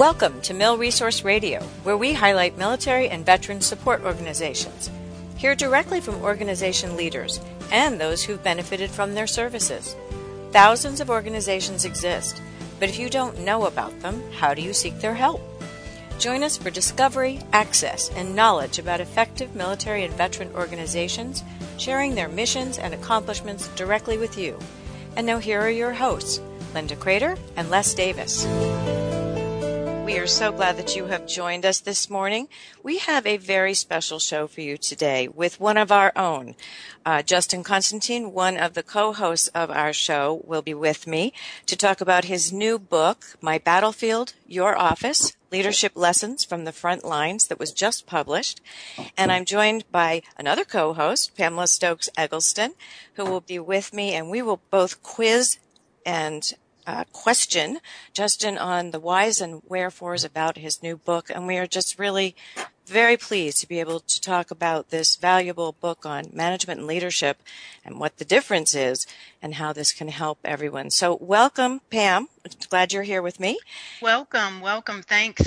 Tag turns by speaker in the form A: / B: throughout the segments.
A: Welcome to Mil Resource Radio, where we highlight military and veteran support organizations. Hear directly from organization leaders and those who've benefited from their services. Thousands of organizations exist, but if you don't know about them, how do you seek their help? Join us for discovery, access, and knowledge about effective military and veteran organizations, sharing their missions and accomplishments directly with you. And now here are your hosts, Linda Kreter and Les Davis. We are so glad that you have joined us this morning. We have a very special show for you today with one of our own. Uh, Justin Constantine, one of the co-hosts of our show, will be with me to talk about his new book, My Battlefield, Your Office, Leadership Lessons from the Front Lines that was just published. And I'm joined by another co-host, Pamela Stokes Eggleston, who will be with me and we will both quiz and Uh, question Justin on the whys and wherefores about his new book. And we are just really very pleased to be able to talk about this valuable book on management and leadership and what the difference is and how this can help everyone. So welcome, Pam. Glad you're here with me.
B: Welcome, welcome. Thanks.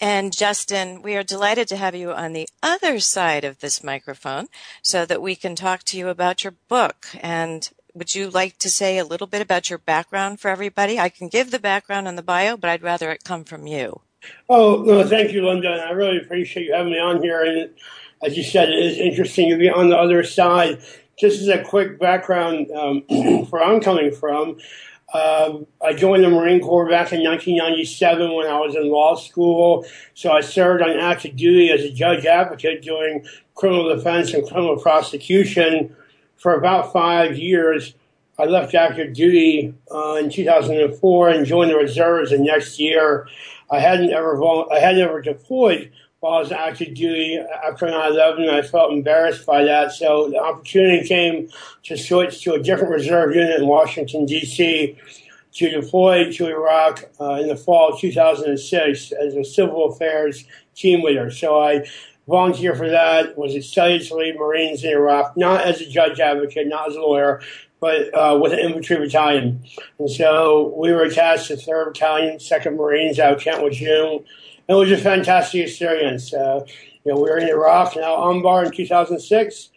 A: And Justin, we are delighted to have you on the other side of this microphone so that we can talk to you about your book and would you like to say a little bit about your background for everybody? I can give the background and the bio, but I'd rather it come from you.
C: Oh, no, thank you, Linda. I really appreciate you having me on here. And as you said, it is interesting to be on the other side. Just as a quick background um, where I'm coming from, uh, I joined the Marine Corps back in 1997 when I was in law school. So I served on active duty as a judge advocate doing criminal defense and criminal prosecution for about five years. I left active duty uh, in 2004 and joined the reserves. And next year, I hadn't ever vol- I hadn't ever deployed while I was active duty after 9/11. I felt embarrassed by that, so the opportunity came to switch to a different reserve unit in Washington D.C. to deploy to Iraq uh, in the fall of 2006 as a civil affairs team leader. So I volunteer for that, was excited to lead Marines in Iraq, not as a judge advocate, not as a lawyer, but uh, with an infantry battalion. And so we were attached to 3rd Battalion, 2nd Marines out of Camp Lejeune. It was a fantastic experience. Uh, you know, we were in Iraq, now Anbar in 2006.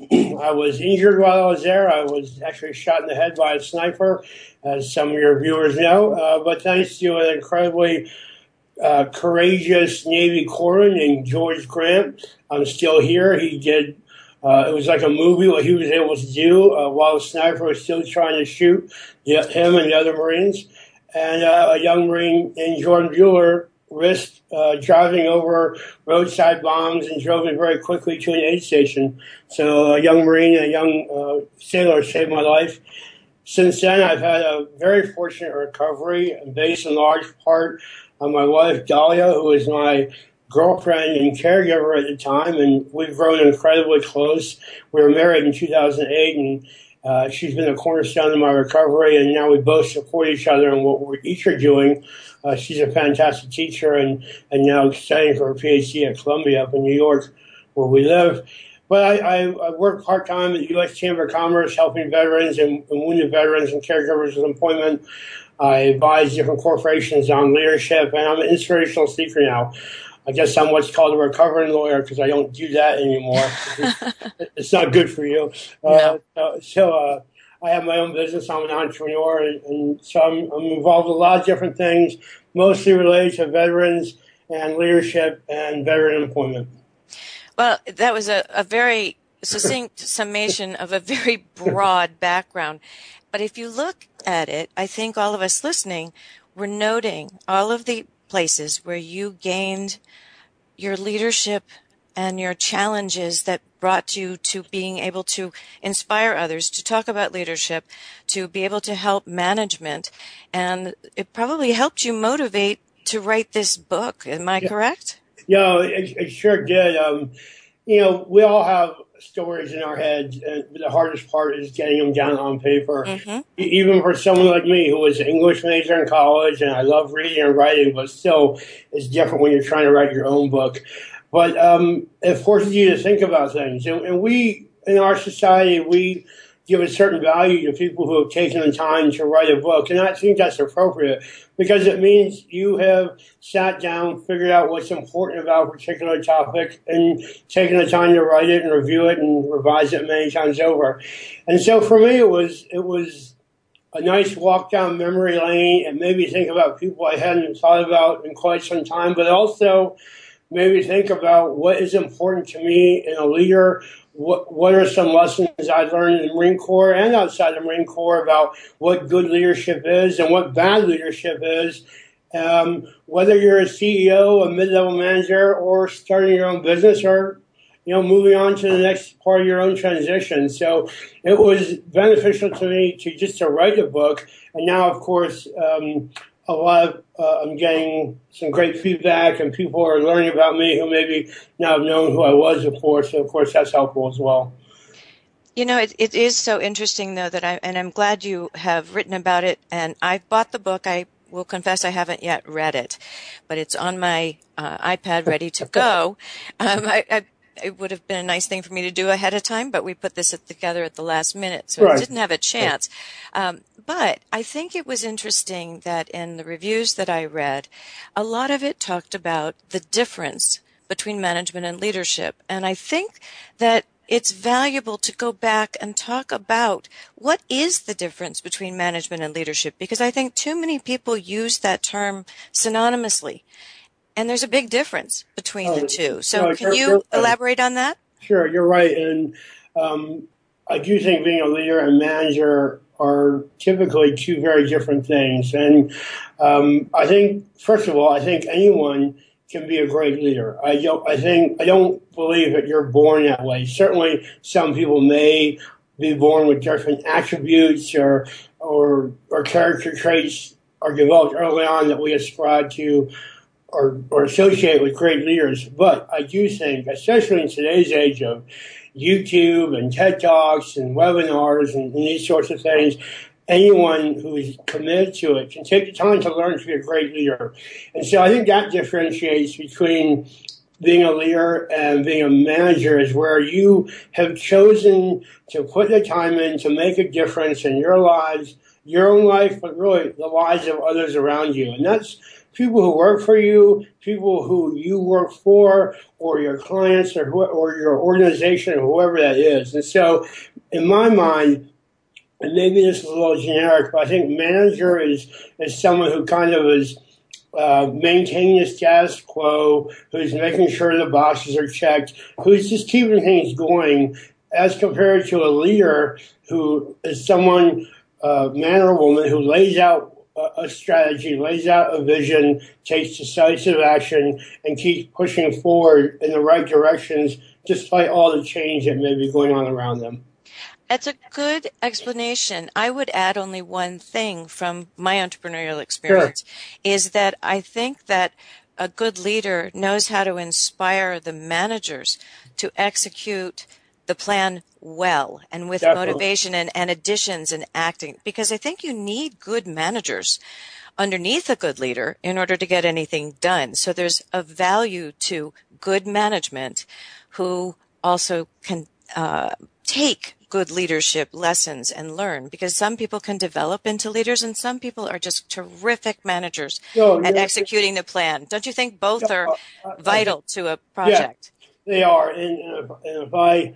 C: I was injured while I was there. I was actually shot in the head by a sniper, as some of your viewers know. Uh, but thanks to an incredibly uh, courageous Navy corpsman named George Grant. I'm still here. He did. Uh, it was like a movie what he was able to do uh, while the sniper was still trying to shoot him and the other Marines. And uh, a young Marine named Jordan Bueller risked uh, driving over roadside bombs and drove me very quickly to an aid station. So a young Marine, a young sailor saved my life. Since then, I've had a very fortunate recovery, based in large part uh, my wife Dahlia, who was my girlfriend and caregiver at the time, and we've grown incredibly close. We were married in 2008, and uh, she's been a cornerstone of my recovery, and now we both support each other in what we each are doing. Uh, she's a fantastic teacher, and, and now studying for a PhD at Columbia up in New York, where we live. But I, I, I work part time at the U.S. Chamber of Commerce, helping veterans and, and wounded veterans and caregivers with employment. I advise different corporations on leadership, and I'm an inspirational speaker now. I guess I'm what's called a recovering lawyer because I don't do that anymore. it's not good for you. Uh, so uh, I have my own business. I'm an entrepreneur, and, and so I'm, I'm, involved in a lot of different things, mostly related to veterans and leadership and veteran employment.
A: Well, that was a, a very succinct summation of a very broad background. But if you look at it, I think all of us listening were noting all of the places where you gained your leadership and your challenges that brought you to being able to inspire others to talk about leadership, to be able to help management. And it probably helped you motivate to write this book. Am I
C: yeah.
A: correct?
C: Yeah, it, it sure did. Um, you know, we all have stories in our heads, and the hardest part is getting them down on paper. Mm-hmm. Even for someone like me who was an English major in college, and I love reading and writing, but still, it's different when you're trying to write your own book. But um, it forces you to think about things, and, and we in our society we give a certain value to people who have taken the time to write a book. And I think that's appropriate because it means you have sat down, figured out what's important about a particular topic, and taken the time to write it and review it and revise it many times over. And so for me, it was it was a nice walk down memory lane and maybe think about people I hadn't thought about in quite some time, but also maybe think about what is important to me in a leader. What, what are some lessons I learned in the Marine Corps and outside the Marine Corps about what good leadership is and what bad leadership is? Um, whether you're a CEO, a mid-level manager, or starting your own business, or you know, moving on to the next part of your own transition. So it was beneficial to me to just to write a book. And now, of course, um, a lot of, uh, I'm getting some great feedback and people are learning about me who maybe now have known who I was before. So of course that's helpful as well.
A: You know, it, it is so interesting though that I, and I'm glad you have written about it and I've bought the book. I will confess I haven't yet read it, but it's on my uh, iPad ready to go. Um, I, I, it would have been a nice thing for me to do ahead of time, but we put this together at the last minute, so right. I didn't have a chance. Um, but I think it was interesting that in the reviews that I read, a lot of it talked about the difference between management and leadership. And I think that it's valuable to go back and talk about what is the difference between management and leadership because I think too many people use that term synonymously. And there's a big difference between oh, the two. So no, can you elaborate on that?
C: Sure, you're right. And um, I do think being a leader and manager are typically two very different things. And um, I think, first of all, I think anyone can be a great leader. I don't, I think, I don't believe that you're born that way. Certainly some people may be born with different attributes or, or, or character traits are developed early on that we ascribe to or, associate with great leaders. But I do think, especially in today's age of YouTube and TED Talks and webinars and, and these sorts of things, anyone who is committed to it can take the time to learn to be a great leader. And so I think that differentiates between being a leader and being a manager is where you have chosen to put the time in to make a difference in your lives, your own life, but really the lives of others around you. And that's people who work for you, people who you work for, or your clients, or or your organization, or whoever that is. And so, in my mind, and maybe this is a little generic, but I think manager is is someone who kind of is uh, maintaining the status quo, who's making sure the boxes are checked, who's just keeping things going, as compared to a leader who is someone, uh, man or woman, who lays out a strategy, lays out a vision, takes decisive action, and keeps pushing forward in the right directions despite all the change that may be going on around them.
A: That's a good explanation. I would add only one thing from my entrepreneurial experience sure. is that I think that a good leader knows how to inspire the managers to execute the plan well and with Definitely. motivation and, and additions and acting because I think you need good managers underneath a good leader in order to get anything done. So there's a value to good management who also can uh, take good leadership lessons and learn because some people can develop into leaders and some people are just terrific managers no, at executing the plan. Don't you think both are vital to a project?
C: Yeah, they are. And, and if I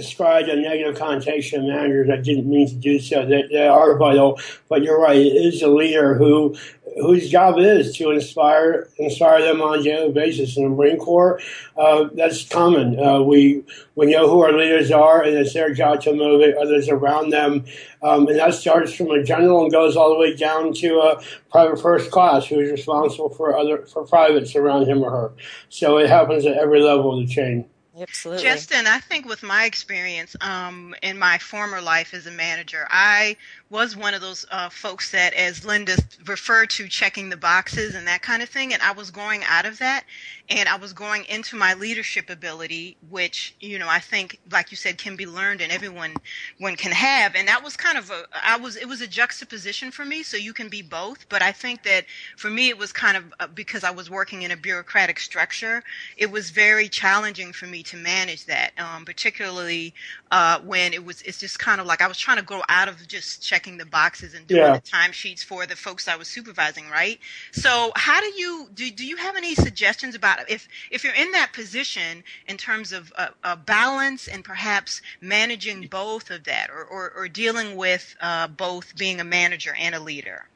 C: ascribed a negative connotation to managers. I didn't mean to do so. They, they are vital, but you're right. It is a leader who whose job is to inspire inspire them on a daily basis. In the Marine Corps, uh, that's common. Uh, we we know who our leaders are, and it's their job to motivate others around them. Um, and that starts from a general and goes all the way down to a private first class who is responsible for other for privates around him or her. So it happens at every level of the chain.
B: Absolutely. Justin, I think with my experience um, in my former life as a manager, I was one of those uh, folks that, as Linda referred to, checking the boxes and that kind of thing. And I was going out of that and I was going into my leadership ability, which, you know, I think, like you said, can be learned and everyone one can have. And that was kind of a, I was, it was a juxtaposition for me. So you can be both. But I think that for me, it was kind of uh, because I was working in a bureaucratic structure, it was very challenging for me to manage that, um, particularly uh, when it was. It's just kind of like I was trying to grow out of just checking the boxes and doing yeah. the timesheets for the folks I was supervising, right? So, how do you do? Do you have any suggestions about if if you're in that position in terms of a, a balance and perhaps managing both of that, or or, or dealing with uh, both being a manager and a leader?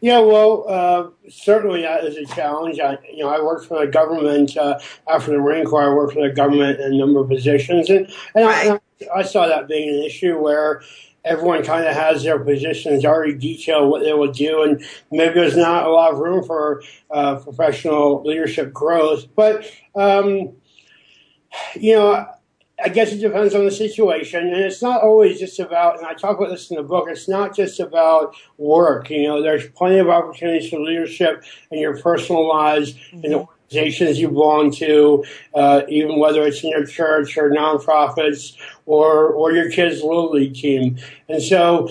C: Yeah, well, uh, certainly that is a challenge. I, you know, I worked for the government uh, after the Marine Corps. I worked for the government in a number of positions, and, and. I, I, saw that being an issue where everyone kind of has their positions already detailed what they will do, and maybe there's not a lot of room for uh, professional leadership growth. But um, you know I guess it depends on the situation, and it's not always just about. And I talk about this in the book. It's not just about work. You know, there's plenty of opportunities for leadership in your personal lives, mm-hmm. in the organizations you belong to, uh, even whether it's in your church or nonprofits or or your kids' little league team. And so,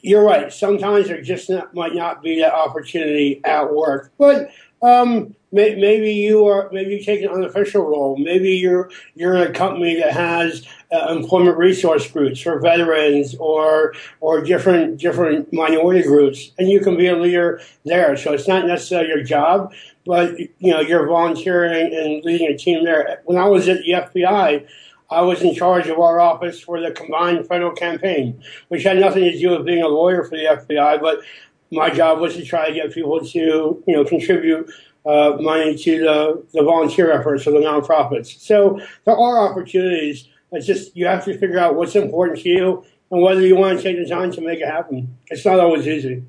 C: you're right. Sometimes there just not, might not be that opportunity at work, but um, maybe you are maybe you take an unofficial role. Maybe you're you're in a company that has uh, employment resource groups for veterans or or different different minority groups, and you can be a leader there. So it's not necessarily your job, but you know you're volunteering and leading a team there. When I was at the FBI. I was in charge of our office for the combined federal campaign, which had nothing to do with being a lawyer for the FBI, but my job was to try to get people to, you know, contribute uh, money to the, the volunteer efforts or the nonprofits. So there are opportunities. It's just you have to figure out what's important to you and whether you want to take the time to make it happen. It's not always easy.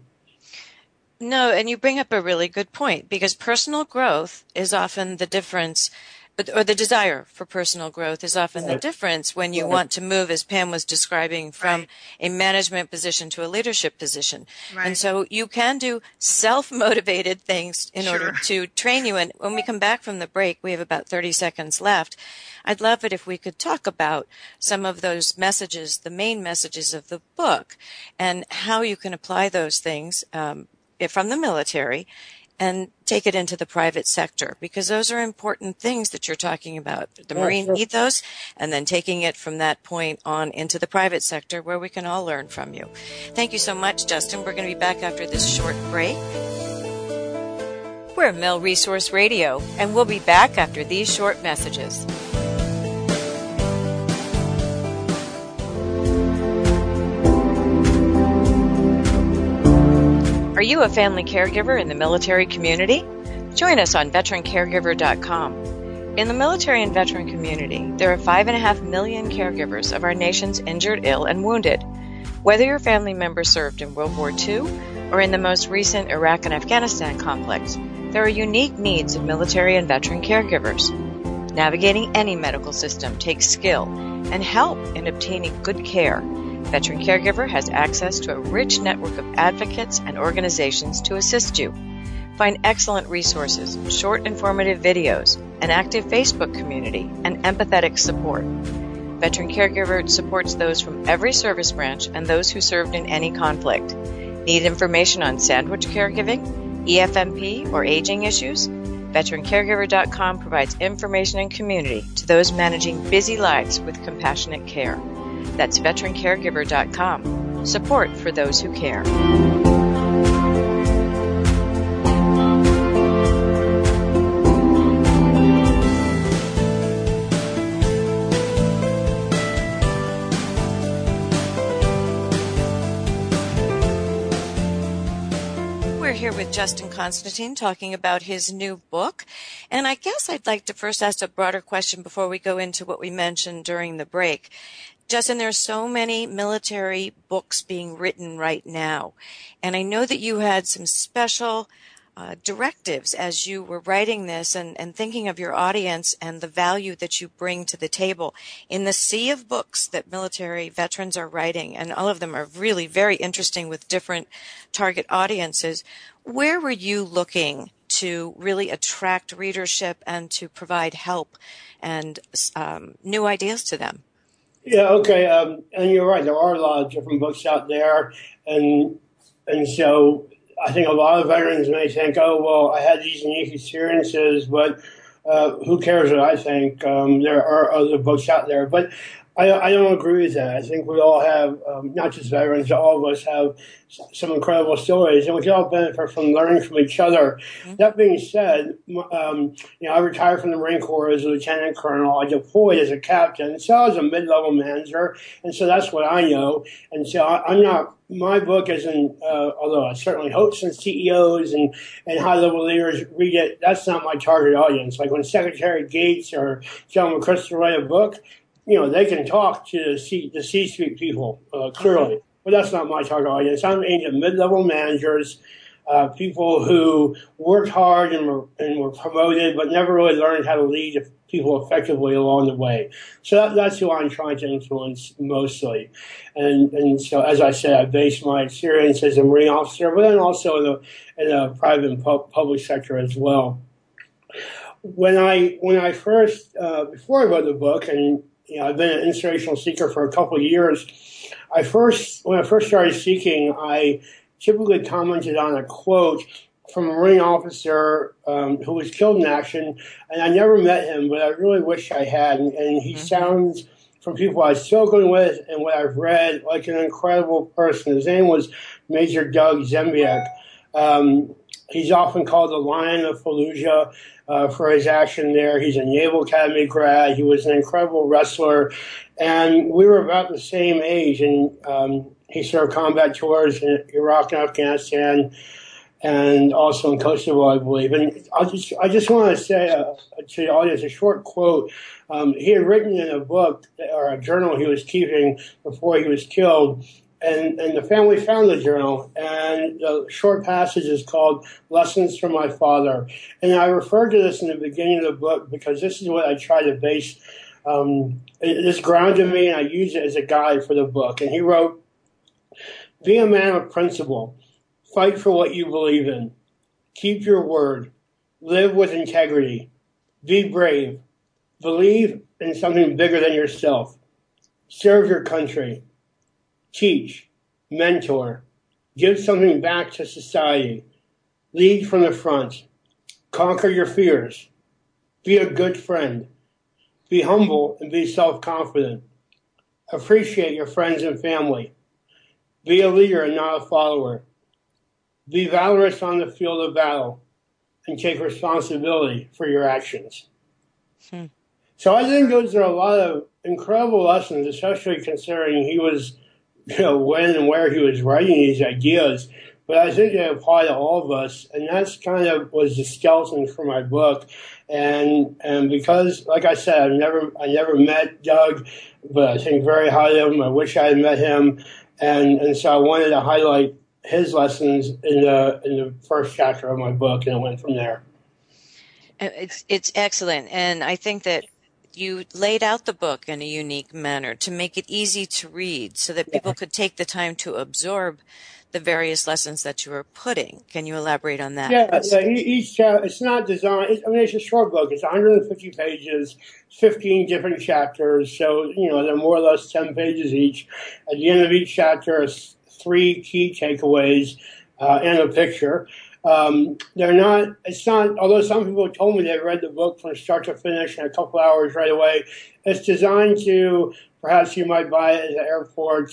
A: No, and you bring up a really good point because personal growth is often the difference but or the desire for personal growth is often the difference when you want to move, as Pam was describing, from right. a management position to a leadership position. Right. And so you can do self-motivated things in sure. order to train you. And when we come back from the break, we have about 30 seconds left. I'd love it if we could talk about some of those messages, the main messages of the book, and how you can apply those things um, from the military and take it into the private sector because those are important things that you're talking about. The yeah, Marine sure. ethos and then taking it from that point on into the private sector where we can all learn from you. Thank you so much, Justin. We're going to be back after this short break. We're Mil Resource Radio, and we'll be back after these short messages. Are you a family caregiver in the military community? Join us on veterancaregiver.com. In the military and veteran community, there are 5.5 million caregivers of our nation's injured, ill, and wounded. Whether your family member served in World War II or in the most recent Iraq and Afghanistan conflicts, there are unique needs of military and veteran caregivers. Navigating any medical system takes skill and help in obtaining good care Veteran Caregiver has access to a rich network of advocates and organizations to assist you. Find excellent resources, short informative videos, an active Facebook community, and empathetic support. Veteran Caregiver supports those from every service branch and those who served in any conflict. Need information on sandwich caregiving, EFMP, or aging issues? VeteranCaregiver.com provides information and community to those managing busy lives with compassionate care. That's veterancaregiver.com. Support for those who care. We're here with Justin Constantine talking about his new book. And I guess I'd like to first ask a broader question before we go into what we mentioned during the break. Justin, there are so many military books being written right now. And I know that you had some special uh, directives as you were writing this and, and thinking of your audience and the value that you bring to the table in the sea of books that military veterans are writing, and all of them are really very interesting with different target audiences. Where were you looking to really attract readership and to provide help and um, new ideas to them?
C: Yeah, okay, um, and you're right. There are a lot of different books out there, and and so I think a lot of veterans may think, "Oh, well, I had these unique experiences, but uh, who cares what I think? Um, there are other books out there, but I, I, don't agree with that. I think we all have, um, not just veterans, all of us have some incredible stories, and we can all benefit from learning from each other. Mm-hmm. That being said, um, you know, I retired from the Marine Corps as a lieutenant colonel. I deployed as a captain, so I was a mid-level manager, and so that's what I know. And so I, am not. My book isn't, uh, although I certainly hope some CEOs and, and high-level leaders read it. That's not my target audience. Like when Secretary Gates or John McChrystal write a book, you know, they can talk to the C, the C-suite people uh, clearly, but that's not my target audience. I'm aimed at mid-level managers, uh, people who worked hard and were, and were promoted, but never really learned how to lead people effectively along the way. So that, that's who I'm trying to influence mostly. And, and so, as I said, I base my experience as a Marine officer, but then also in the, in the private and pu- public sector as well. When I when I first uh, before I wrote the book, and you know, I've been an inspirational seeker for a couple of years. I first, when I first started seeking, I typically commented on a quote from a Marine officer um, who was killed in action, and I never met him, but I really wish I had. And, and he mm-hmm. sounds, from people I've spoken with and what I've read, like an incredible person. His name was Major Doug Zembiec. Um, he's often called the Lion of Fallujah uh, for his action there. He's a Naval Academy grad. He was an incredible wrestler, and we were about the same age. And um, he served combat tours in Iraq and Afghanistan, and also in Kosovo, I believe. And I just I just want to say uh, to the audience a short quote. Um, he had written in a book or a journal he was keeping before he was killed and, and the family found the journal, and the short passage is called Lessons from My Father. And I referred to this in the beginning of the book because this is what I try to base. Um, this grounded me, and I use it as a guide for the book. And he wrote, Be a man of principle, fight for what you believe in, keep your word, live with integrity, be brave, believe in something bigger than yourself, serve your country teach, mentor, give something back to society, lead from the front, conquer your fears, be a good friend, be humble and be self confident, appreciate your friends and family, be a leader and not a follower, be valorous on the field of battle, and take responsibility for your actions. Hmm. So I think those are a lot of incredible lessons, especially considering he was you know, when and where he was writing these ideas, but I think they apply to all of us, and that's kind of was the skeleton for my book. And and because, like I said, I've never I never met Doug, but I think very highly of him. I wish I had met him, and and so I wanted to highlight his lessons in the in the first chapter of my book, and it went from there.
A: Uh, it's it's excellent, and I think that you laid out the book in a unique manner to make it easy to read so that people could take the time to absorb the various lessons that you were putting. Can you elaborate on that?
C: Yeah, yeah each chapter, it's not designed, I mean, it's a short book. It's 150 pages, 15 different chapters. So, you know, they're more or less 10 pages each. At the end of each chapter three key takeaways uh, and a picture. Um, they're not, it's not, although some people told me they read the book from start to finish in a couple hours right away, it's designed to, perhaps you might buy it at the airport.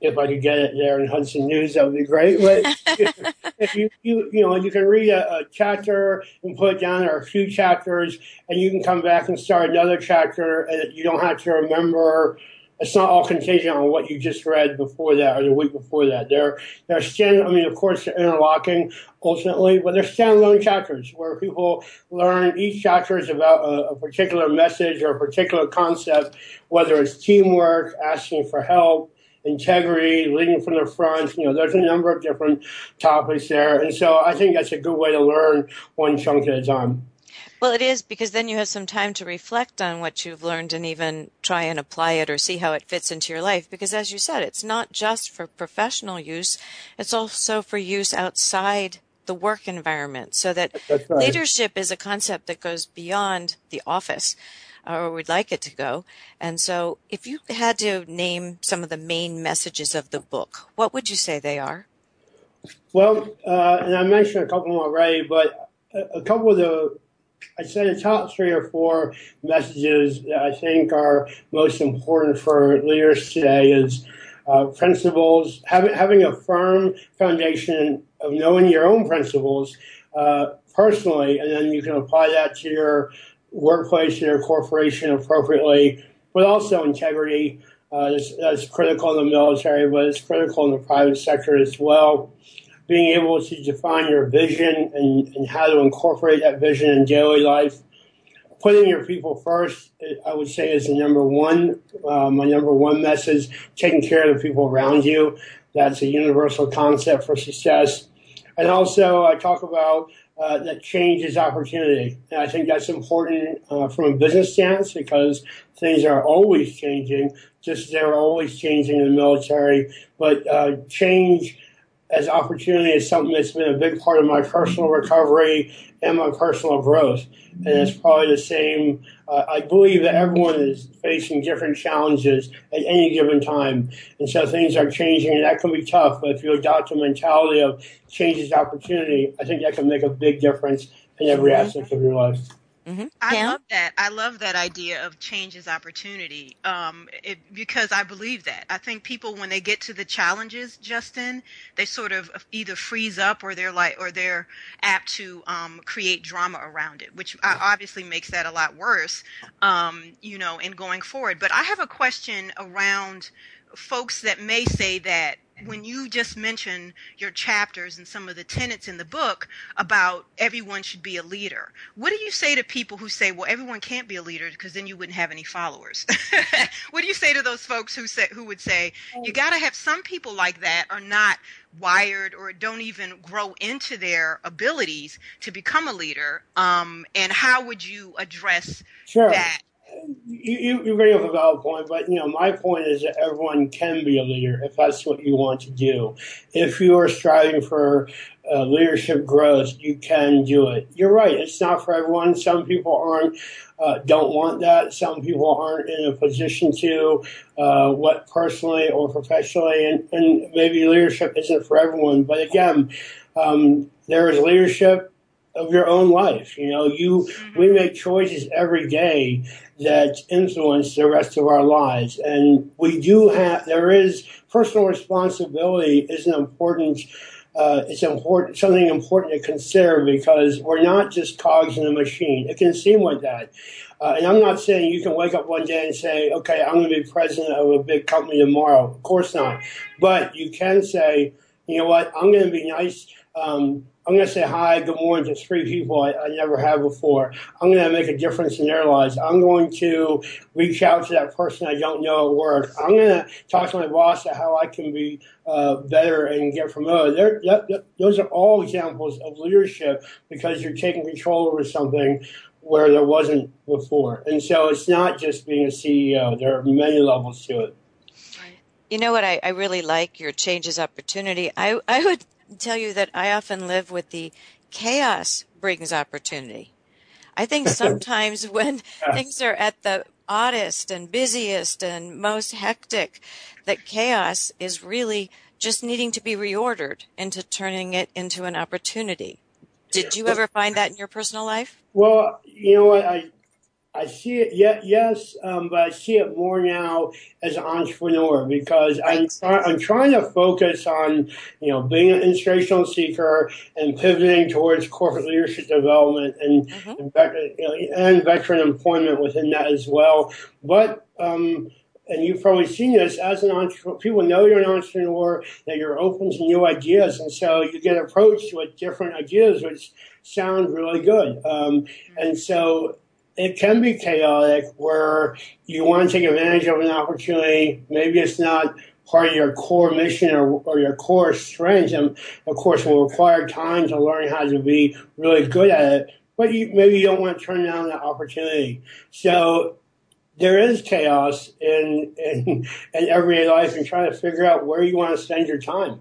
C: If I could get it there in Hudson News, that would be great. But if you, you, you know, you can read a, a chapter and put it down, or a few chapters, and you can come back and start another chapter, and you don't have to remember it's not all contingent on what you just read before that or the week before that. They're they're stand. I mean, of course, they're interlocking ultimately, but they're standalone chapters where people learn each chapter is about a, a particular message or a particular concept, whether it's teamwork, asking for help, integrity, leading from the front. You know, there's a number of different topics there, and so I think that's a good way to learn one chunk at a time.
A: Well, it is because then you have some time to reflect on what you've learned and even try and apply it or see how it fits into your life. Because as you said, it's not just for professional use, it's also for use outside the work environment so that right. leadership is a concept that goes beyond the office or we'd like it to go. And so if you had to name some of the main messages of the book, what would you say they are?
C: Well, uh, and I mentioned a couple already, but a, a couple of the I'd say the top three or four messages that I think are most important for leaders today is uh, principles, having, having a firm foundation of knowing your own principles uh, personally, and then you can apply that to your workplace, to your corporation appropriately, but also integrity. Uh, that's, that's critical in the military, but it's critical in the private sector as well being able to define your vision and, and how to incorporate that vision in daily life. Putting your people first, I would say, is the number one, uh, my number one message. Taking care of the people around you. That's a universal concept for success. And also, I talk about uh, that change is opportunity. And I think that's important uh, from a business stance because things are always changing, just they're always changing in the military. But uh, change as opportunity is something that's been a big part of my personal recovery and my personal growth. And it's probably the same. Uh, I believe that everyone is facing different challenges at any given time. And so things are changing, and that can be tough. But if you adopt a mentality of change is opportunity, I think that can make a big difference in every aspect of your life.
B: Mm-hmm. I love that. I love that idea of change as opportunity um, it, because I believe that. I think people, when they get to the challenges, Justin, they sort of either freeze up or they're like, or they're apt to um, create drama around it, which obviously makes that a lot worse, um, you know, in going forward. But I have a question around folks that may say that when you just mention your chapters and some of the tenets in the book about everyone should be a leader, what do you say to people who say, well, everyone can't be a leader because then you wouldn't have any followers? what do you say to those folks who say, who would say, you got to have some people like that are not wired or don't even grow into their abilities to become a leader? Um, and how would you address
C: sure.
B: that?
C: You, you bring up a valid point, but you know my point is that everyone can be a leader if that's what you want to do. If you are striving for uh, leadership growth, you can do it. You're right; it's not for everyone. Some people aren't, uh, don't want that. Some people aren't in a position to, uh, what personally or professionally, and, and maybe leadership isn't for everyone. But again, um, there is leadership of your own life. You know, you we mm-hmm. make choices every day that influence the rest of our lives, and we do have. There is personal responsibility is an important. Uh, it's important, something important to consider because we're not just cogs in a machine. It can seem like that. Uh, and I'm not saying you can wake up one day and say, okay, I'm going to be president of a big company tomorrow. Of course not. But you can say, you know what, I'm going to be nice. Um, I'm going to say hi, good morning to three people I, I, never have before. I'm going to make a difference in their lives. I'm going to reach out to that person I don't know at work. I'm going to talk to my boss about how I can be uh, better and get promoted. Those are all examples of leadership because you're taking control over something where there wasn't before. And so it's not just being a CEO. There are many levels to it.
A: You know what I, I really like your changes opportunity. I I would tell you that I often live with the chaos brings opportunity. I think sometimes when things are at the oddest and busiest and most hectic, that chaos is really just needing to be reordered into turning it into an opportunity. Did you ever find that in your personal life?
C: Well, you know what? I I see it, yeah, yes, um, but I see it more now as an entrepreneur because I'm, I'm trying to focus on, you know, being an inspirational seeker and pivoting towards corporate leadership development and, mm-hmm. and, you know, and, veteran employment within that as well. But, um, and you've probably seen this as an entrepreneur. People know you're an entrepreneur, that you're open to new ideas, and so you get approached with different ideas, which sound really good. Um, mm-hmm. and so it can be chaotic where you want to take advantage of an opportunity. Maybe it's not part of your core mission or, or your core strength, and of course will require time to learn how to be really good at it. But you, maybe you don't want to turn down that opportunity. So there is chaos in, in, in everyday life and trying to figure out where you want to spend your time.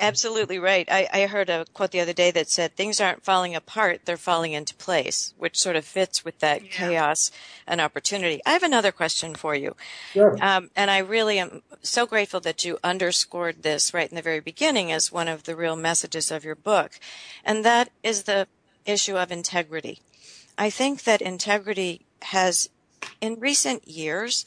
A: Absolutely right. I, I heard a quote the other day that said things aren't falling apart, they're falling into place, which sort of fits with that yeah. chaos and opportunity. I have another question for you.
C: Sure.
A: Um, and I really am so grateful that you underscored this right in the very beginning as one of the real messages of your book. And that is the issue of integrity. I think that integrity has, in recent years,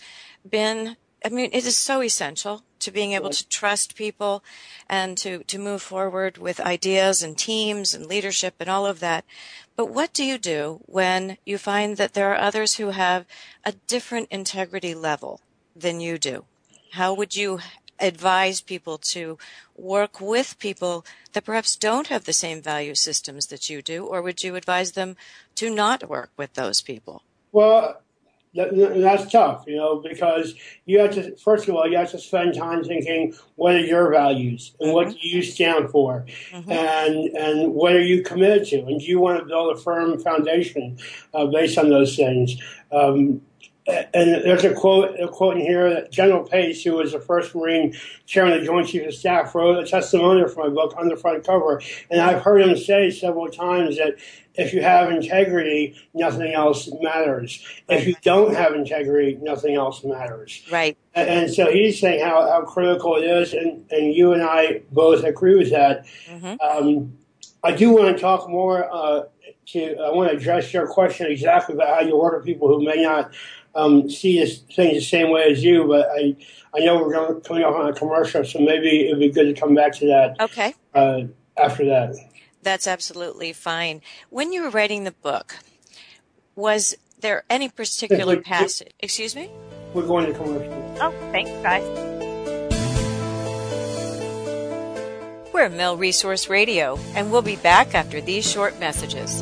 A: been, I mean, it is so essential to being able to trust people and to, to move forward with ideas and teams and leadership and all of that. But what do you do when you find that there are others who have a different integrity level than you do? How would you advise people to work with people that perhaps don't have the same value systems that you do, or would you advise them to not work with those people?
C: Well, that's tough, you know, because you have to, first of all, you have to spend time thinking, what are your values and what mm-hmm. do you stand for? Mm-hmm. And, and what are you committed to? And do you want to build a firm foundation uh, based on those things? Um, and there's a quote, a quote in here that General Pace, who was the first Marine chairman of the Joint Chiefs of Staff, wrote a testimonial for my book on the front cover. And I've heard him say several times that if you have integrity, nothing else matters. If you don't have integrity, nothing else matters.
A: Right.
C: And, so he's saying how, how critical it is, and, and you and I both agree with that. Mm-hmm. Um, I do want to talk more. Uh, to I want to address your question exactly about how you with people who may not um, see this, things the same way as you, but I I know we're going, coming up on a commercial, so maybe it'd be good to come back to that.
A: Okay.
C: Uh, after that.
A: That's absolutely fine. When you were writing the book, was there any particular passage? Excuse me.
C: We're going to commercial.
A: Oh, thanks, guys. We're Mil Resource Radio, and we'll be back after these short messages.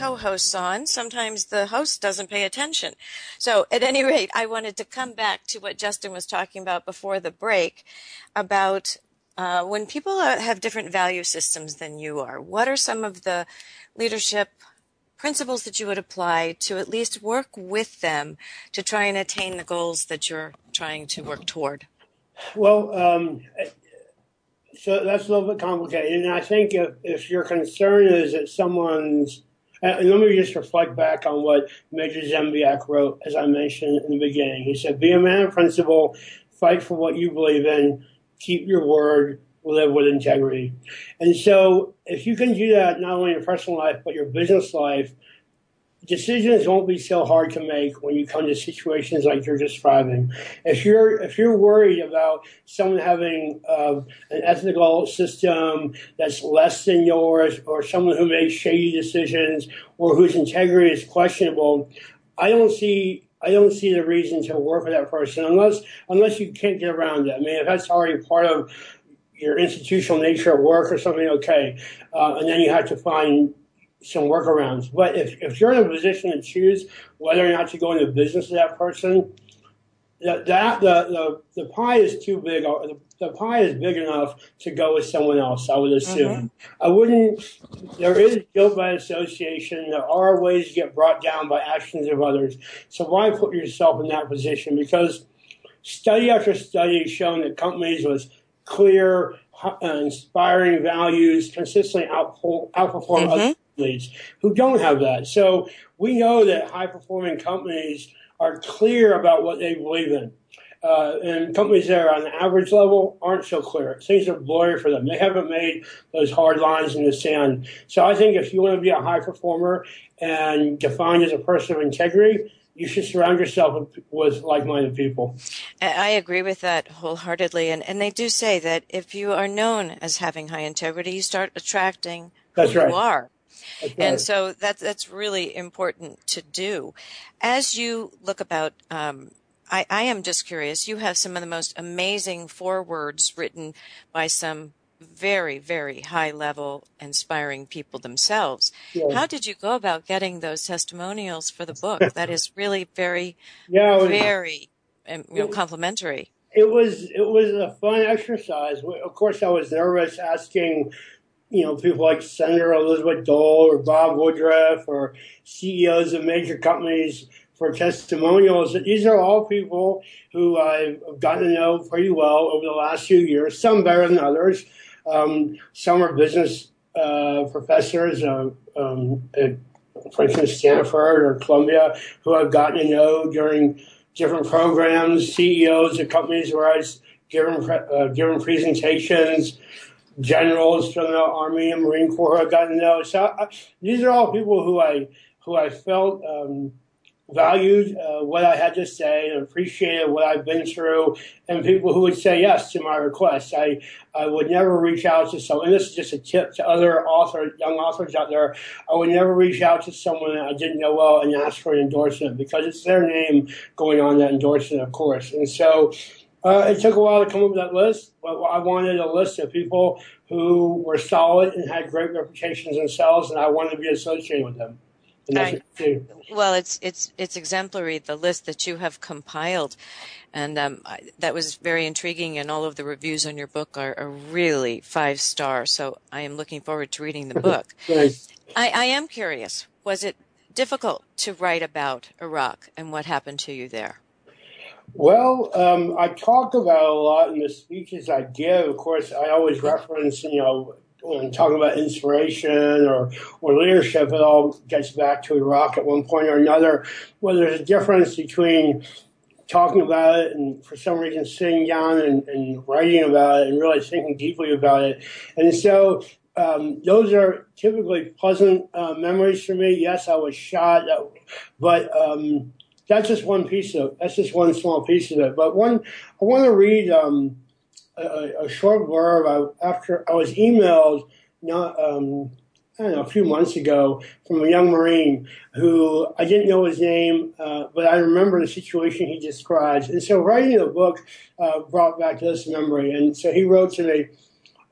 A: Co-hosts on, sometimes the host doesn't pay attention. So at any rate, I wanted to come back to what Justin was talking about before the break about uh, when people have different value systems than you are. What are some of the leadership principles that you would apply to at least work with them to try and attain the goals that you're trying to work toward?
C: Well, um, so that's a little bit complicated. And I think if, if your concern is that someone's and let me just reflect back on what Major Zembiec wrote, as I mentioned in the beginning. He said, Be a man of principle, fight for what you believe in, keep your word, live with integrity. And so, if you can do that not only in your personal life, but your business life, decisions won't be so hard to make when you come to situations like you're describing. If you're if you're worried about someone having uh, an ethical system that's less than yours, or someone who makes shady decisions, or whose integrity is questionable, I don't see. I don't see the reason to work with that person unless unless you can't get around it. I mean, if that's already part of your institutional nature at work or something, okay, uh, and then you have to find some workarounds. But if, if you're in a position to choose whether or not to go into business with that person, that, that the, the, the pie is too big. The, the pie is big enough to go with someone else. I would assume. Mm-hmm. I wouldn't. There is guilt by association. There are ways to get brought down by actions of others. So why put yourself in that position? Because study after study has shown that companies with clear, uh, inspiring values consistently outperform mm-hmm. other companies who don't have that. So we know that high performing companies are clear about what they believe in. uh, and companies that are on the average level aren't so clear. Things are blurry for them. They haven't made those hard lines in the sand. So I think if you want to be a high performer and defined as a person of integrity, you should surround yourself with, like-minded people.
A: I agree with that wholeheartedly, and and they do say that if you are known as having high integrity, you start attracting
C: That's
A: who
C: right.
A: you are. And so that's that's really important to do. As you look about, um, I, I am just curious. You have some of the most amazing forewords written by some very very high level, inspiring people themselves.
C: Yeah.
A: How did you go about getting those testimonials for the book? that is really very
C: Yeah, was-
A: very um, you know complimentary.
C: it was it was a fun exercise. Of course, I was nervous asking, you know, people like Senator Elizabeth Dole or Bob Woodruff or CEOs of major companies for testimonials. These are all people who I've gotten to know pretty well over the last few years. Some better than others. Um, some are business uh, professors, uh, um, at, for instance, Stanford or Columbia, who I've gotten to know during different programs, CEOs of companies where I've given, uh, given presentations, generals from the Army and Marine Corps who I've gotten to know. So I, these are all people who I who I felt um, valued uh, what I had to say and appreciated what I've been through, and people who would say yes to my requests. I I would never reach out to someone. This is just a tip to other authors, young authors out there. I would never reach out to someone I didn't know well and ask for an endorsement because it's their name going on that endorsement, of course. And so. Uh, it took a while to come up with that list, but I wanted a list of people who were solid and had great reputations themselves, and I wanted to be associated with them. I.
A: Well, it's it's it's exemplary the list that you have compiled, and um, I, that was very intriguing. And all of the reviews on your book are, are really five star. So I am looking forward to reading the book.
C: Thanks.
A: I, I am curious. Was it difficult to write about Iraq and what happened to you there?
C: Well, um, I talk about a lot in the speeches I give. Of course, I always reference, you know, when talking about inspiration or, or leadership, it all gets back to Iraq at one point or another. Well, there's a difference between talking about it and for some reason sitting down and, and writing about it and really thinking deeply about it. And so um, those are typically pleasant uh, memories for me. Yes, I was shot, but um, that's just one piece of that's just one small piece of it. But one, I want to read um, a, a short blurb. I, after I was emailed, not um, I don't know, a few months ago from a young Marine who I didn't know his name, uh, but I remember the situation he describes. And so writing the book uh, brought back this memory. And so he wrote to me,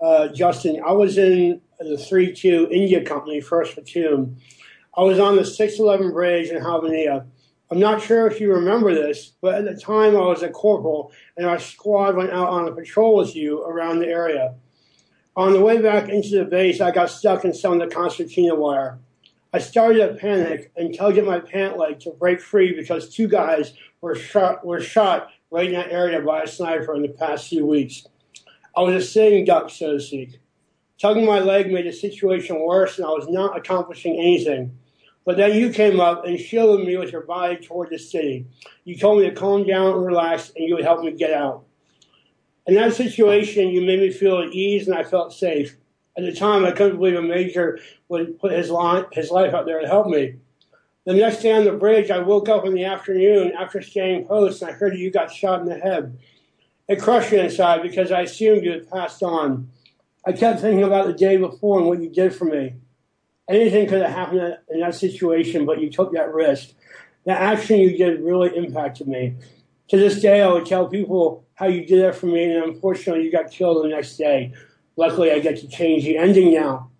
C: uh, Justin, I was in the 3 2 India Company, 1st Platoon. I was on the 611 Bridge in Habbaniyah. I'm not sure if you remember this, but at the time I was a corporal and our squad went out on a patrol with you around the area. On the way back into the base, I got stuck in some of the concertina wire. I started to panic and tugged at my pant leg to break free because two guys were shot, were shot right in that area by a sniper in the past few weeks. I was a sitting duck, so to speak. Tugging my leg made the situation worse, and I was not accomplishing anything. But then you came up and shielded me with your body toward the city. You told me to calm down and relax, and you would help me get out. In that situation, you made me feel at ease, and I felt safe. At the time, I couldn't believe a major would put his, li- his life out there to help me. The next day on the bridge, I woke up in the afternoon after staying post, and I heard you got shot in the head. It crushed me inside because I assumed you had passed on. I kept thinking about the day before and what you did for me. Anything could have happened in that situation, but you took that risk. The action you did really impacted me. To this day, I would tell people how you did that for me, and unfortunately, you got killed the next day. Luckily, I get to change the ending now.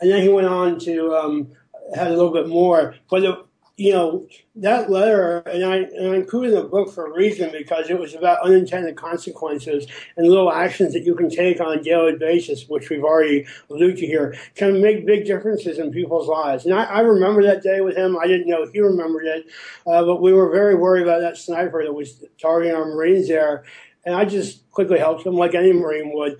C: And then he went on to um, had a little bit more, but the, you know that letter, and I, and I included the book for a reason because it was about unintended consequences and little actions that you can take on a daily basis, which we've already alluded to here, can make big differences in people's lives. And I, I remember that day with him. I didn't know he remembered it, uh, but we were very worried about that sniper that was targeting our Marines there, and I just quickly helped him like any Marine would.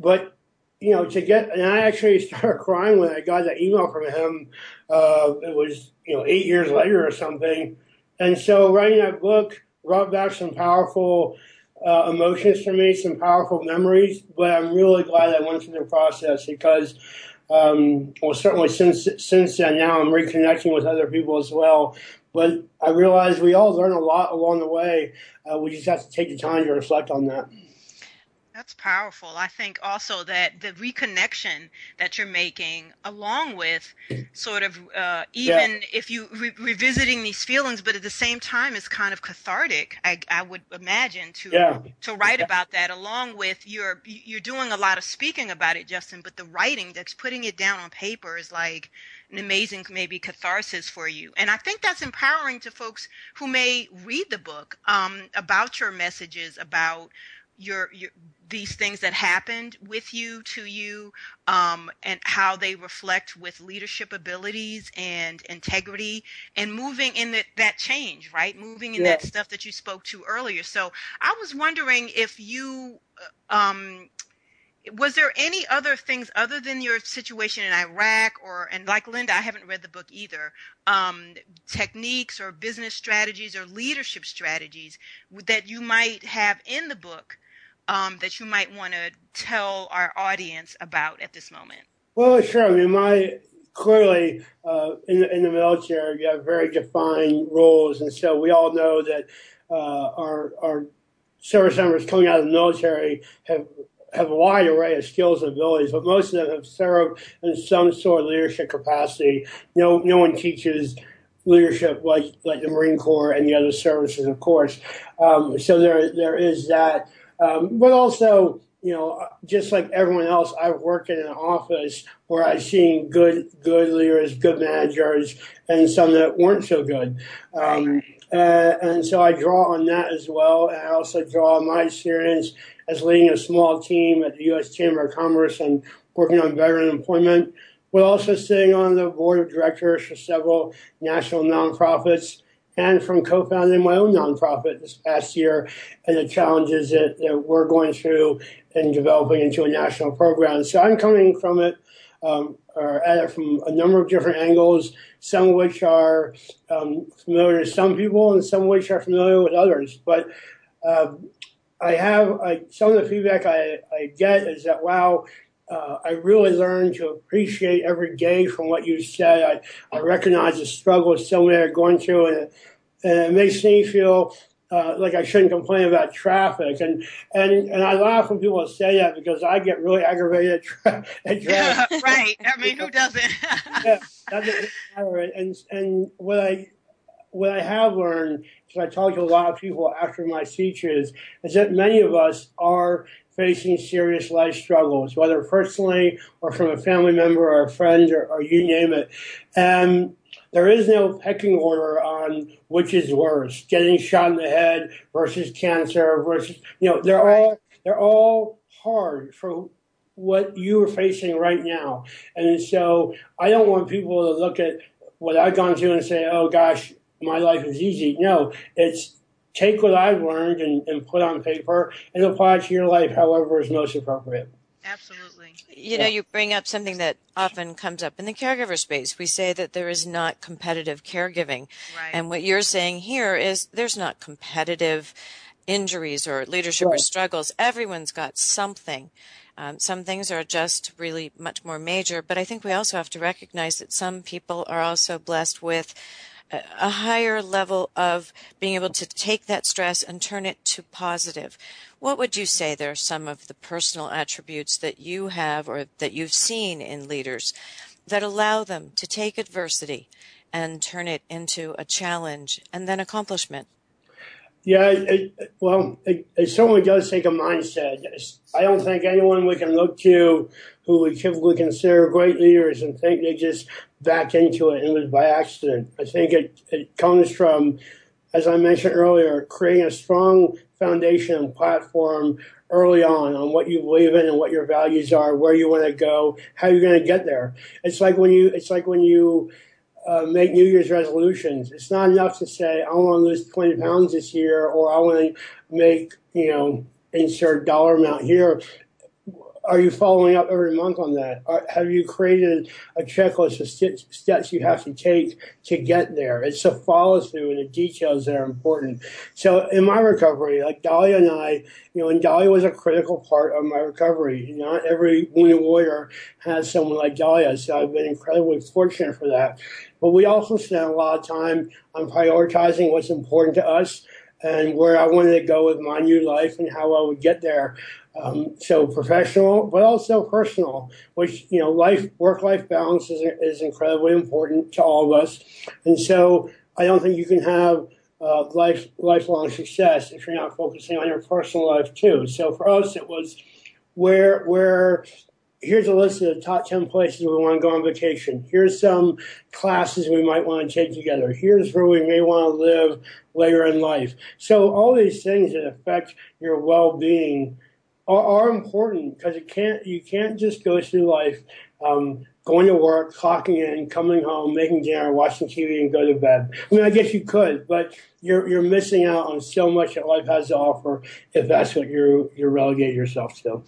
C: But you know, to get, and I actually started crying when I got that email from him. Uh, it was, you know, eight years later or something. And so writing that book brought back some powerful uh, emotions for me, some powerful memories. But I'm really glad I went through the process because, um, well, certainly since since then, now I'm reconnecting with other people as well. But I realize we all learn a lot along the way. Uh, we just have to take the time to reflect on that.
B: That's powerful. I think also that the reconnection that you're making, along with sort of uh, even yeah. if you re- revisiting these feelings, but at the same time, it's kind of cathartic. I, I would imagine to yeah. to write yeah. about that, along with you're you're doing a lot of speaking about it, Justin. But the writing, that's putting it down on paper, is like an amazing maybe catharsis for you. And I think that's empowering to folks who may read the book um, about your messages about your, your these things that happened with you to you um, and how they reflect with leadership abilities and integrity and moving in that, that change right moving in yeah. that stuff that you spoke to earlier so i was wondering if you uh, um, was there any other things other than your situation in iraq or and like linda i haven't read the book either um, techniques or business strategies or leadership strategies that you might have in the book um, that you might want to tell our audience about at this moment?
C: Well, sure. I mean, my clearly uh, in, the, in the military, you have very defined roles, and so we all know that uh, our our service members coming out of the military have have a wide array of skills and abilities, but most of them have served in some sort of leadership capacity. No, no one teaches leadership like like the Marine Corps and the other services, of course. Um, so there there is that. Um, but also, you know, just like everyone else, I've worked in an office where I've seen good, good leaders, good managers, and some that weren't so good. Um, uh, and so I draw on that as well. And I also draw on my experience as leading a small team at the U.S. Chamber of Commerce and working on veteran employment. But also sitting on the board of directors for several national nonprofits and from co-founding my own nonprofit this past year and the challenges that, that we're going through in developing into a national program. So I'm coming from it, um, or at it from a number of different angles, some of which are um, familiar to some people and some of which are familiar with others. But uh, I have I, some of the feedback I, I get is that, wow, uh, I really learned to appreciate every day from what you said. I, I recognize the struggles so many are going through, and, and it makes me feel uh, like I shouldn't complain about traffic. And, and and I laugh when people say that because I get really aggravated at, tra- at traffic.
B: right. I mean, who doesn't?
C: yeah, that doesn't matter. And and what I what I have learned, because I talk to a lot of people after my speeches, is that many of us are facing serious life struggles, whether personally or from a family member or a friend or, or you name it. And there is no pecking order on which is worse, getting shot in the head versus cancer versus, you know, they're all, they're all hard for what you are facing right now. And so I don't want people to look at what I've gone through and say, oh gosh, my life is easy. No, it's take what I've learned and, and put on paper and apply it to your life however is most appropriate.
B: Absolutely.
A: You know, you bring up something that often comes up in the caregiver space. We say that there is not competitive caregiving.
B: Right.
A: And what you're saying here is there's not competitive injuries or leadership right. or struggles. Everyone's got something. Um, some things are just really much more major, but I think we also have to recognize that some people are also blessed with a higher level of being able to take that stress and turn it to positive. What would you say there are some of the personal attributes that you have or that you've seen in leaders that allow them to take adversity and turn it into a challenge and then accomplishment?
C: Yeah, it, well, it, it, certainly does take a mindset. I don't think anyone we can look to who we typically consider great leaders and think they just back into it and it was by accident. I think it, it comes from, as I mentioned earlier, creating a strong foundation and platform early on on what you believe in and what your values are, where you want to go, how you're going to get there. It's like when you, it's like when you, uh, make New Year's resolutions. It's not enough to say, I want to lose 20 pounds this year or I want to make, you know, insert dollar amount here. Are you following up every month on that? Have you created a checklist of st- steps you have to take to get there? It's a follow through and the details that are important. So in my recovery, like Dahlia and I, you know, and Dahlia was a critical part of my recovery. Not every wounded warrior has someone like Dahlia, so I've been incredibly fortunate for that. But we also spent a lot of time on prioritizing what's important to us and where I wanted to go with my new life and how I would get there. Um, so professional, but also personal, which, you know, life, work life balance is, is incredibly important to all of us. And so I don't think you can have uh, life, lifelong success if you're not focusing on your personal life too. So for us, it was where, where, here's a list of the top 10 places we want to go on vacation. Here's some classes we might want to take together. Here's where we may want to live later in life. So all these things that affect your well-being are, are important because can't you can't just go through life um, going to work, clocking in, coming home, making dinner, watching TV, and go to bed. I mean, I guess you could, but you're you're missing out on so much that life has to offer if that's what you you relegate yourself to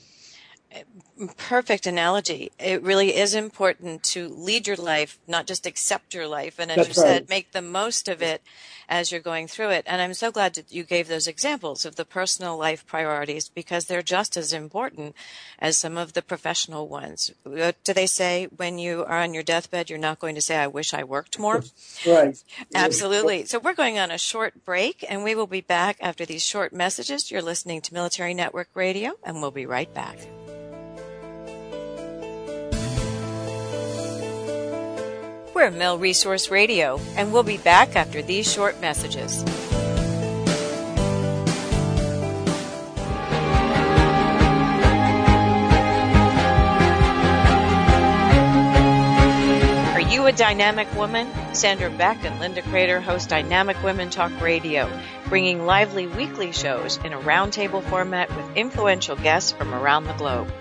A: perfect analogy. It really is important to lead your life, not just accept your life. And as
C: That's
A: you
C: right.
A: said, make the most of it as you're going through it. And I'm so glad that you gave those examples of the personal life priorities because they're just as important as some of the professional ones. What do they say when you are on your deathbed? You're not going to say, I wish I worked more.
C: Right.
A: Absolutely. So we're going on a short break and we will be back after these short messages. You're listening to Military Network Radio and we'll be right back. We're Mil Resource Radio, and we'll be back after these short messages. Are you a dynamic woman? Sandra Beck and Linda Kreter host Dynamic Women Talk Radio, bringing lively weekly shows in a roundtable format with influential guests from around the globe.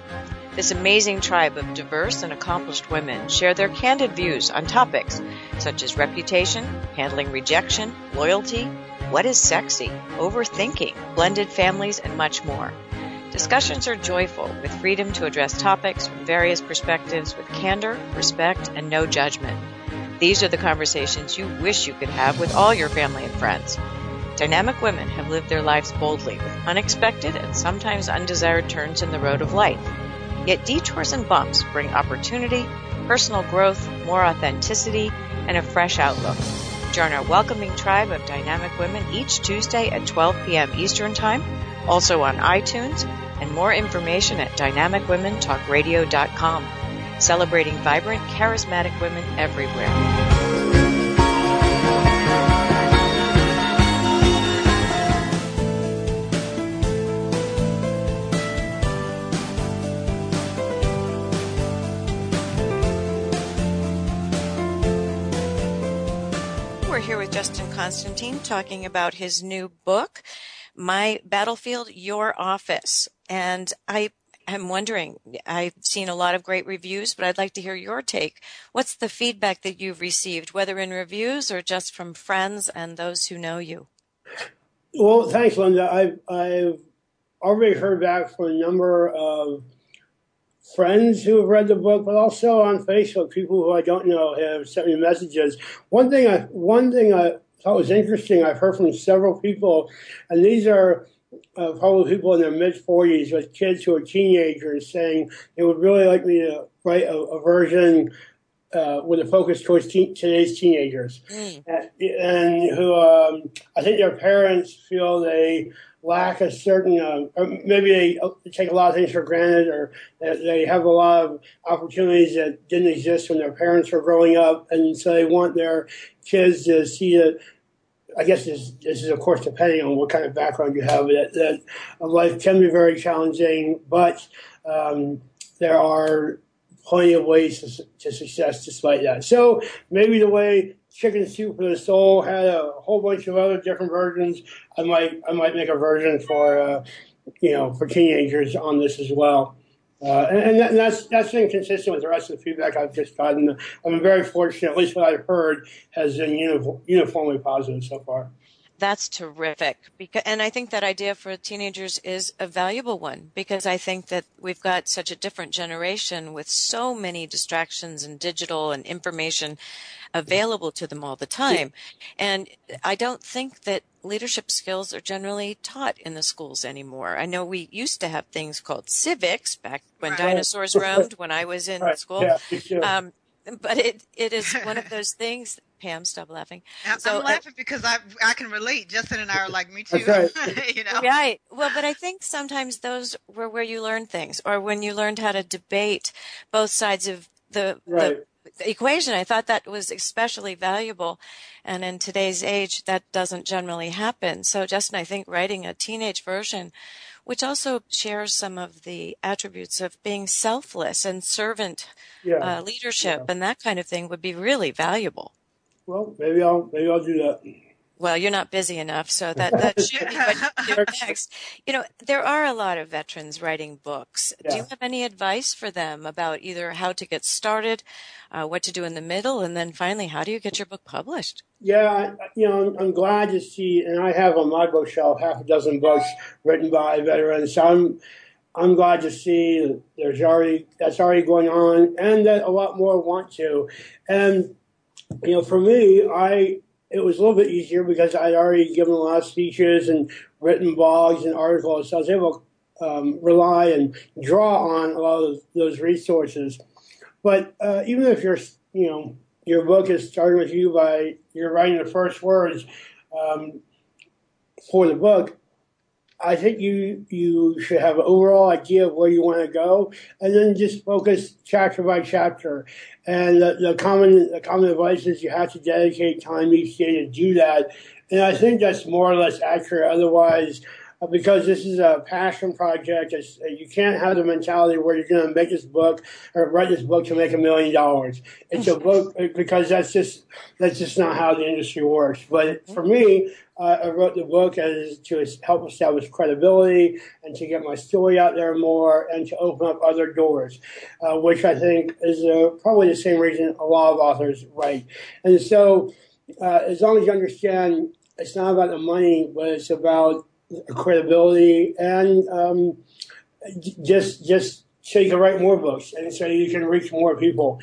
A: This amazing tribe of diverse and accomplished women share their candid views on topics such as reputation, handling rejection, loyalty, what is sexy, overthinking, blended families, and much more. Discussions are joyful with freedom to address topics from various perspectives with candor, respect, and no judgment. These are the conversations you wish you could have with all your family and friends. Dynamic women have lived their lives boldly with unexpected and sometimes undesired turns in the road of life. Yet detours and bumps bring opportunity, personal growth, more authenticity, and a fresh outlook. Join our welcoming tribe of dynamic women each Tuesday at 12 p.m. Eastern Time, also on iTunes, and more information at dynamicwomentalkradio.com. Celebrating vibrant, charismatic women everywhere. Justin Constantine talking about his new book, My Battlefield, Your Office. And I am wondering, I've seen a lot of great reviews, but I'd like to hear your take. What's the feedback that you've received, whether in reviews or just from friends and those who know you?
C: Well, thanks, Linda. I've, I've already heard back from a number of friends who have read the book, but also on Facebook, people who I don't know have sent me messages. One thing I one thing I thought was interesting, I've heard from several people, and these are uh, probably people in their mid forties with kids who are teenagers, saying they would really like me to write a, a version. Uh, with a focus towards teen, today's teenagers,
A: Mm.
C: and, and who um, I think their parents feel they lack a certain, uh, or maybe they take a lot of things for granted, or that they have a lot of opportunities that didn't exist when their parents were growing up, and so they want their kids to see that. I guess this, this is, of course, depending on what kind of background you have. That, that life can be very challenging, but um, there are plenty of ways to, to success despite that. So maybe the way Chicken Soup for the Soul had a whole bunch of other different versions. I might I might make a version for uh, you know for teenagers on this as well. Uh, and, and, that, and that's that's been consistent with the rest of the feedback I've just gotten. I've been very fortunate. At least what I've heard has been uniform, uniformly positive so far.
A: That's terrific. Because, and I think that idea for teenagers is a valuable one because I think that we've got such a different generation with so many distractions and digital and information available to them all the time. And I don't think that leadership skills are generally taught in the schools anymore. I know we used to have things called civics back when right. dinosaurs roamed when I was in right. school. Yeah, um, but it, it is one of those things Pam, stop laughing.
B: I'm, so, I'm uh, laughing uh, because I I can relate. Justin and I are like me too.
A: Right. you know? Right. Well, but I think sometimes those were where you learned things, or when you learned how to debate both sides of the, right. the equation. I thought that was especially valuable. And in today's age, that doesn't generally happen. So Justin, I think writing a teenage version, which also shares some of the attributes of being selfless and servant yeah. uh, leadership yeah. and that kind of thing would be really valuable.
C: Well, maybe I'll maybe I'll do that.
A: Well, you're not busy enough, so that that should be what you do next. You know, there are a lot of veterans writing books. Yeah. Do you have any advice for them about either how to get started, uh, what to do in the middle, and then finally, how do you get your book published?
C: Yeah, you know, I'm, I'm glad to see, and I have on my bookshelf half a dozen books written by veterans. So I'm I'm glad to see there's already that's already going on, and that a lot more want to, and you know, for me, I it was a little bit easier because I'd already given a lot of speeches and written blogs and articles, so I was able to um, rely and draw on a lot of those resources. But uh, even if you're, you know, your book is starting with you by you're writing the first words um, for the book, I think you you should have an overall idea of where you want to go, and then just focus chapter by chapter. And the, the common the common advice is you have to dedicate time each day to do that. And I think that's more or less accurate. Otherwise, uh, because this is a passion project. It's, you can't have the mentality where you're going to make this book or write this book to make a million dollars. It's a book uh, because that's just that's just not how the industry works. But for me, uh, I wrote the book as to help establish credibility and to get my story out there more and to open up other doors, uh, which I think is uh, probably the same reason a lot of authors write. And so, uh, as long as you understand, it's not about the money, but it's about credibility and um, just just so you can write more books and so you can reach more people.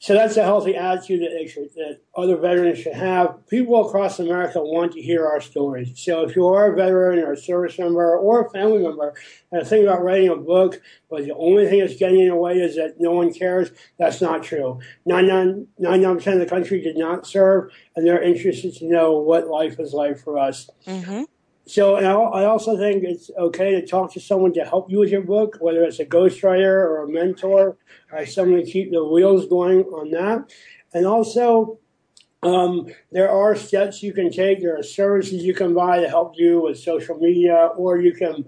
C: So that's a healthy attitude that, should, that other veterans should have. People across America want to hear our stories. So if you are a veteran or a service member or a family member and think about writing a book, but the only thing that's getting in the way is that no one cares, that's not true. 99, percent of the country did not serve, and they're interested to know what life is like for us. Mm-hmm. So I also think it's okay to talk to someone to help you with your book, whether it's a ghostwriter or a mentor, or someone to keep the wheels going on that. And also, um, there are steps you can take. There are services you can buy to help you with social media, or you can,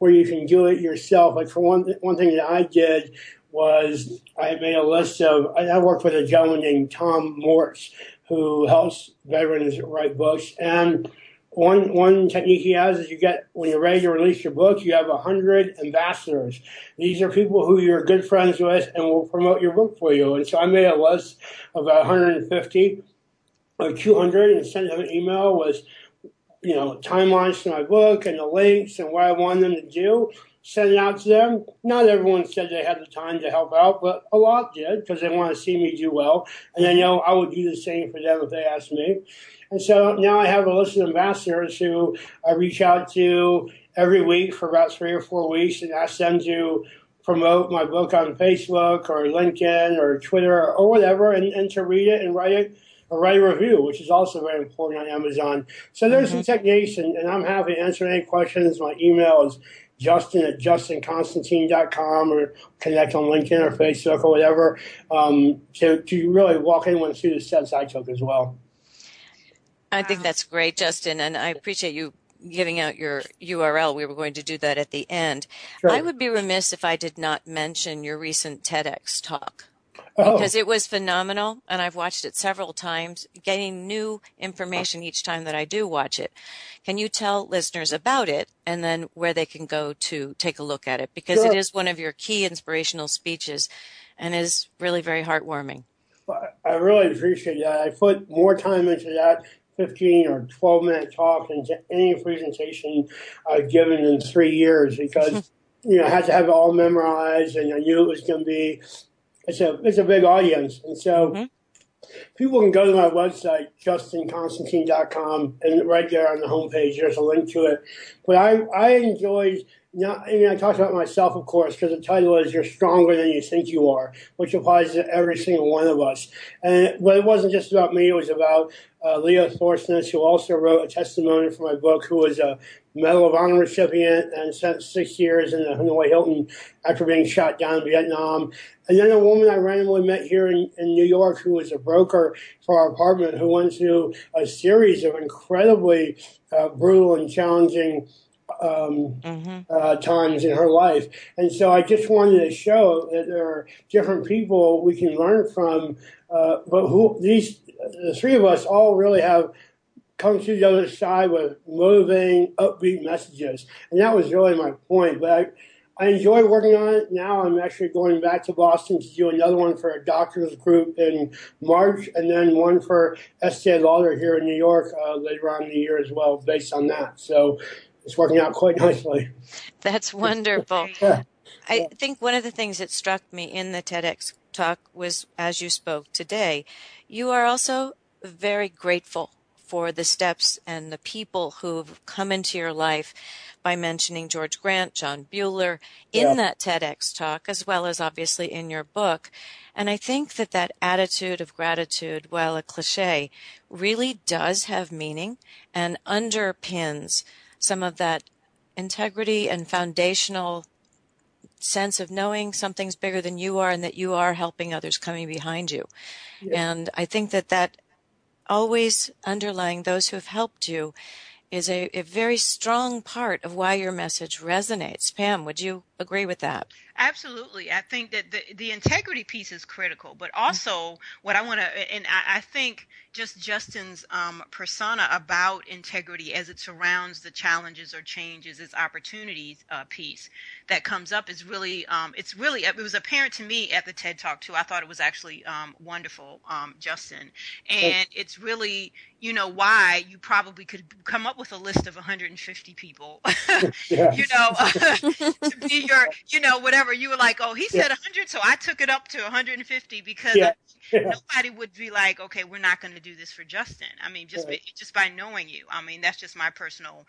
C: or you can do it yourself. Like for one, one thing that I did was I made a list of. I worked with a gentleman named Tom Morse who helps veterans write books, and one one technique he has is you get when you're ready to release your book, you have a hundred ambassadors. These are people who you're good friends with and will promote your book for you. And so I made a list of about 150 or 200 and sent them an email with you know timelines to my book and the links and what I wanted them to do. Send it out to them. Not everyone said they had the time to help out, but a lot did because they want to see me do well, and they know I would do the same for them if they asked me. And so now I have a list of ambassadors who I reach out to every week for about three or four weeks and ask them to promote my book on Facebook or LinkedIn or Twitter or whatever and, and to read it and write it or write a review, which is also very important on Amazon. So there's mm-hmm. some techniques and, and, I'm happy to answer any questions. My email is justin at justinconstantine.com or connect on LinkedIn or Facebook or whatever um, to, to really walk anyone through the steps I took as well.
A: I think that's great, Justin, and I appreciate you giving out your URL. We were going to do that at the end. Sure. I would be remiss if I did not mention your recent TEDx talk. Oh. Because it was phenomenal, and I've watched it several times, getting new information each time that I do watch it. Can you tell listeners about it and then where they can go to take a look at it? Because sure. it is one of your key inspirational speeches and is really very heartwarming.
C: I really appreciate that. I put more time into that 15 or 12 minute talk into any presentation I've given in three years because, you know, I had to have it all memorized and I knew it was going to be, it's a, it's a big audience. And so mm-hmm. people can go to my website, justinconstantine.com, and right there on the homepage, there's a link to it. But I, I enjoyed now, I mean, I talked about myself, of course, because the title is "You're Stronger Than You Think You Are," which applies to every single one of us. And but it wasn't just about me; it was about uh, Leo Thorsness, who also wrote a testimony for my book, who was a Medal of Honor recipient and spent six years in the Hanoi Hilton after being shot down in Vietnam. And then a woman I randomly met here in, in New York, who was a broker for our apartment, who went through a series of incredibly uh, brutal and challenging um, mm-hmm. uh, times in her life. And so I just wanted to show that there are different people we can learn from, uh, but who these the three of us all really have come to the other side with motivating, upbeat messages. And that was really my point. But I, I enjoy working on it. Now I'm actually going back to Boston to do another one for a doctor's group in March, and then one for Estee Lauder here in New York uh, later on in the year as well, based on that. So it's working out quite nicely.
A: That's wonderful. yeah. I think one of the things that struck me in the TEDx talk was as you spoke today, you are also very grateful for the steps and the people who've come into your life by mentioning George Grant, John Bueller in yeah. that TEDx talk, as well as obviously in your book. And I think that that attitude of gratitude, while a cliche, really does have meaning and underpins some of that integrity and foundational sense of knowing something's bigger than you are and that you are helping others coming behind you. Yeah. And I think that that always underlying those who have helped you is a, a very strong part of why your message resonates. Pam, would you agree with that?
B: Absolutely. I think that the, the integrity piece is critical, but also what I want to, and I, I, think just Justin's um, persona about integrity as it surrounds the challenges or changes, its opportunities uh, piece that comes up is really, um, it's really, it was apparent to me at the TED Talk too. I thought it was actually um, wonderful, um, Justin. And it's really, you know, why you probably could come up with a list of 150 people, you know, to be your, you know, whatever. You were like, oh, he said yeah. 100, so I took it up to 150 because yeah. Yeah. nobody would be like, okay, we're not going to do this for Justin. I mean, just right. just by knowing you. I mean, that's just my personal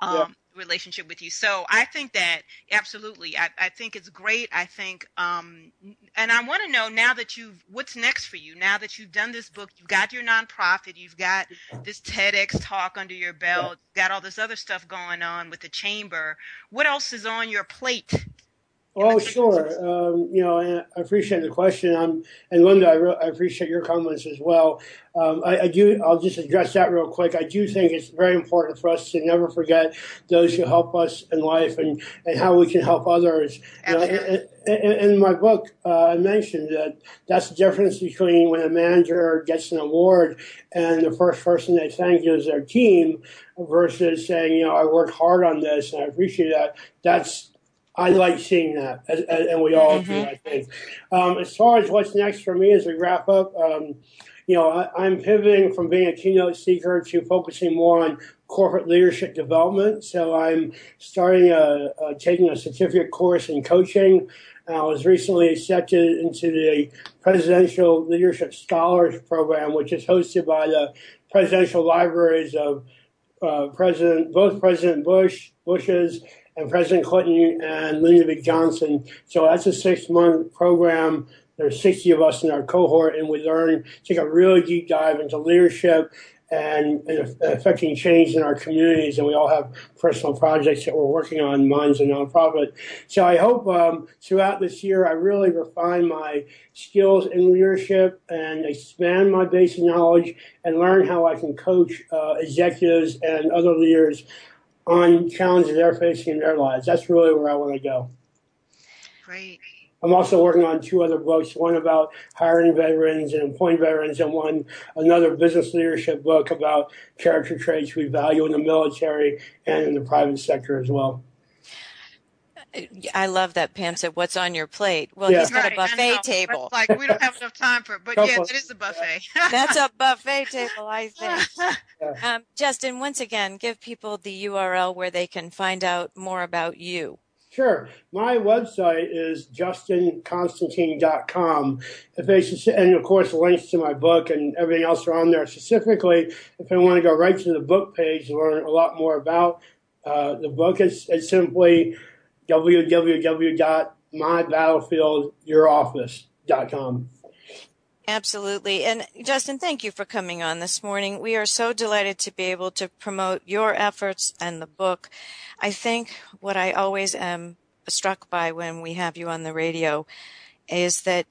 B: um, yeah. relationship with you. So I think that absolutely, I, I think it's great. I think, um, and I want to know now that you've, what's next for you? Now that you've done this book, you've got your nonprofit, you've got this TEDx talk under your belt, yeah. got all this other stuff going on with the chamber. What else is on your plate
C: Oh, sure. Um, you know, I appreciate the question. Um, and Linda, I, re- I, appreciate your comments as well. Um, I, I, do. I'll just address that real quick. I do think it's very important for us to never forget those who help us in life and, and how we can help others. You know, in, in, in, my book, uh, I mentioned that that's the difference between when a manager gets an award and the first person they thank is their team versus saying, you know, I worked hard on this and I appreciate that. That's I like seeing that, as, as, and we all mm-hmm. do, I think. Um, as far as what's next for me as we wrap up, um, you know, I, am pivoting from being a keynote speaker to focusing more on corporate leadership development. So I'm starting a, a taking a certificate course in coaching. I was recently accepted into the Presidential Leadership Scholars Program, which is hosted by the Presidential Libraries of uh, President, both President Bush, Bush's and President Clinton and Lyndon B. Johnson. So that's a six month program. There's 60 of us in our cohort, and we learn, take a really deep dive into leadership and, and, affecting change in our communities. And we all have personal projects that we're working on. Mine's a nonprofit. So I hope um, throughout this year I really refine my skills in leadership and expand my basic knowledge and learn how I can coach uh, executives and other leaders on challenges they're facing in their lives. That's really where I want to go.
B: Great.
C: I'm also working on two other books, one about hiring veterans and employing veterans, and one another business leadership book about character traits we value in the military and in the private sector as well.
A: I love that Pam said, "What's on your plate?" Well, yeah. he's got right, a buffet table.
B: Like we don't have enough time for it, but yeah, that is a buffet.
A: That's a buffet table, I think. Um, Justin, once again, give people the URL where they can find out more about you.
C: Sure. My website is justinconstantine.com. If they, and of course, links to my book and everything else are on there. Specifically, if they want to go right to the book page to learn a lot more about uh, the book, it's, it's simply www.mybattlefieldyouroffice.com.
A: Absolutely. And Justin, thank you for coming on this morning. We are so delighted to be able to promote your efforts and the book. I think what I always am struck by when we have you on the radio is that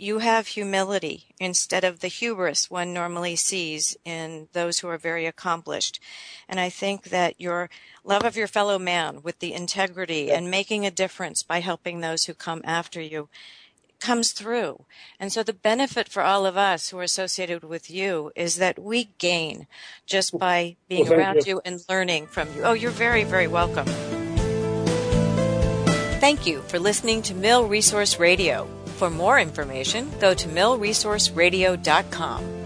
A: you have humility instead of the hubris one normally sees in those who are very accomplished. And I think that your love of your fellow man with the integrity and making a difference by helping those who come after you comes through. And so the benefit for all of us who are associated with you is that we gain just by being well, around you. you and learning from you. Oh, you're very, very welcome. Thank you for listening to Mil Resource Radio. For more information, go to milresourceradio.com.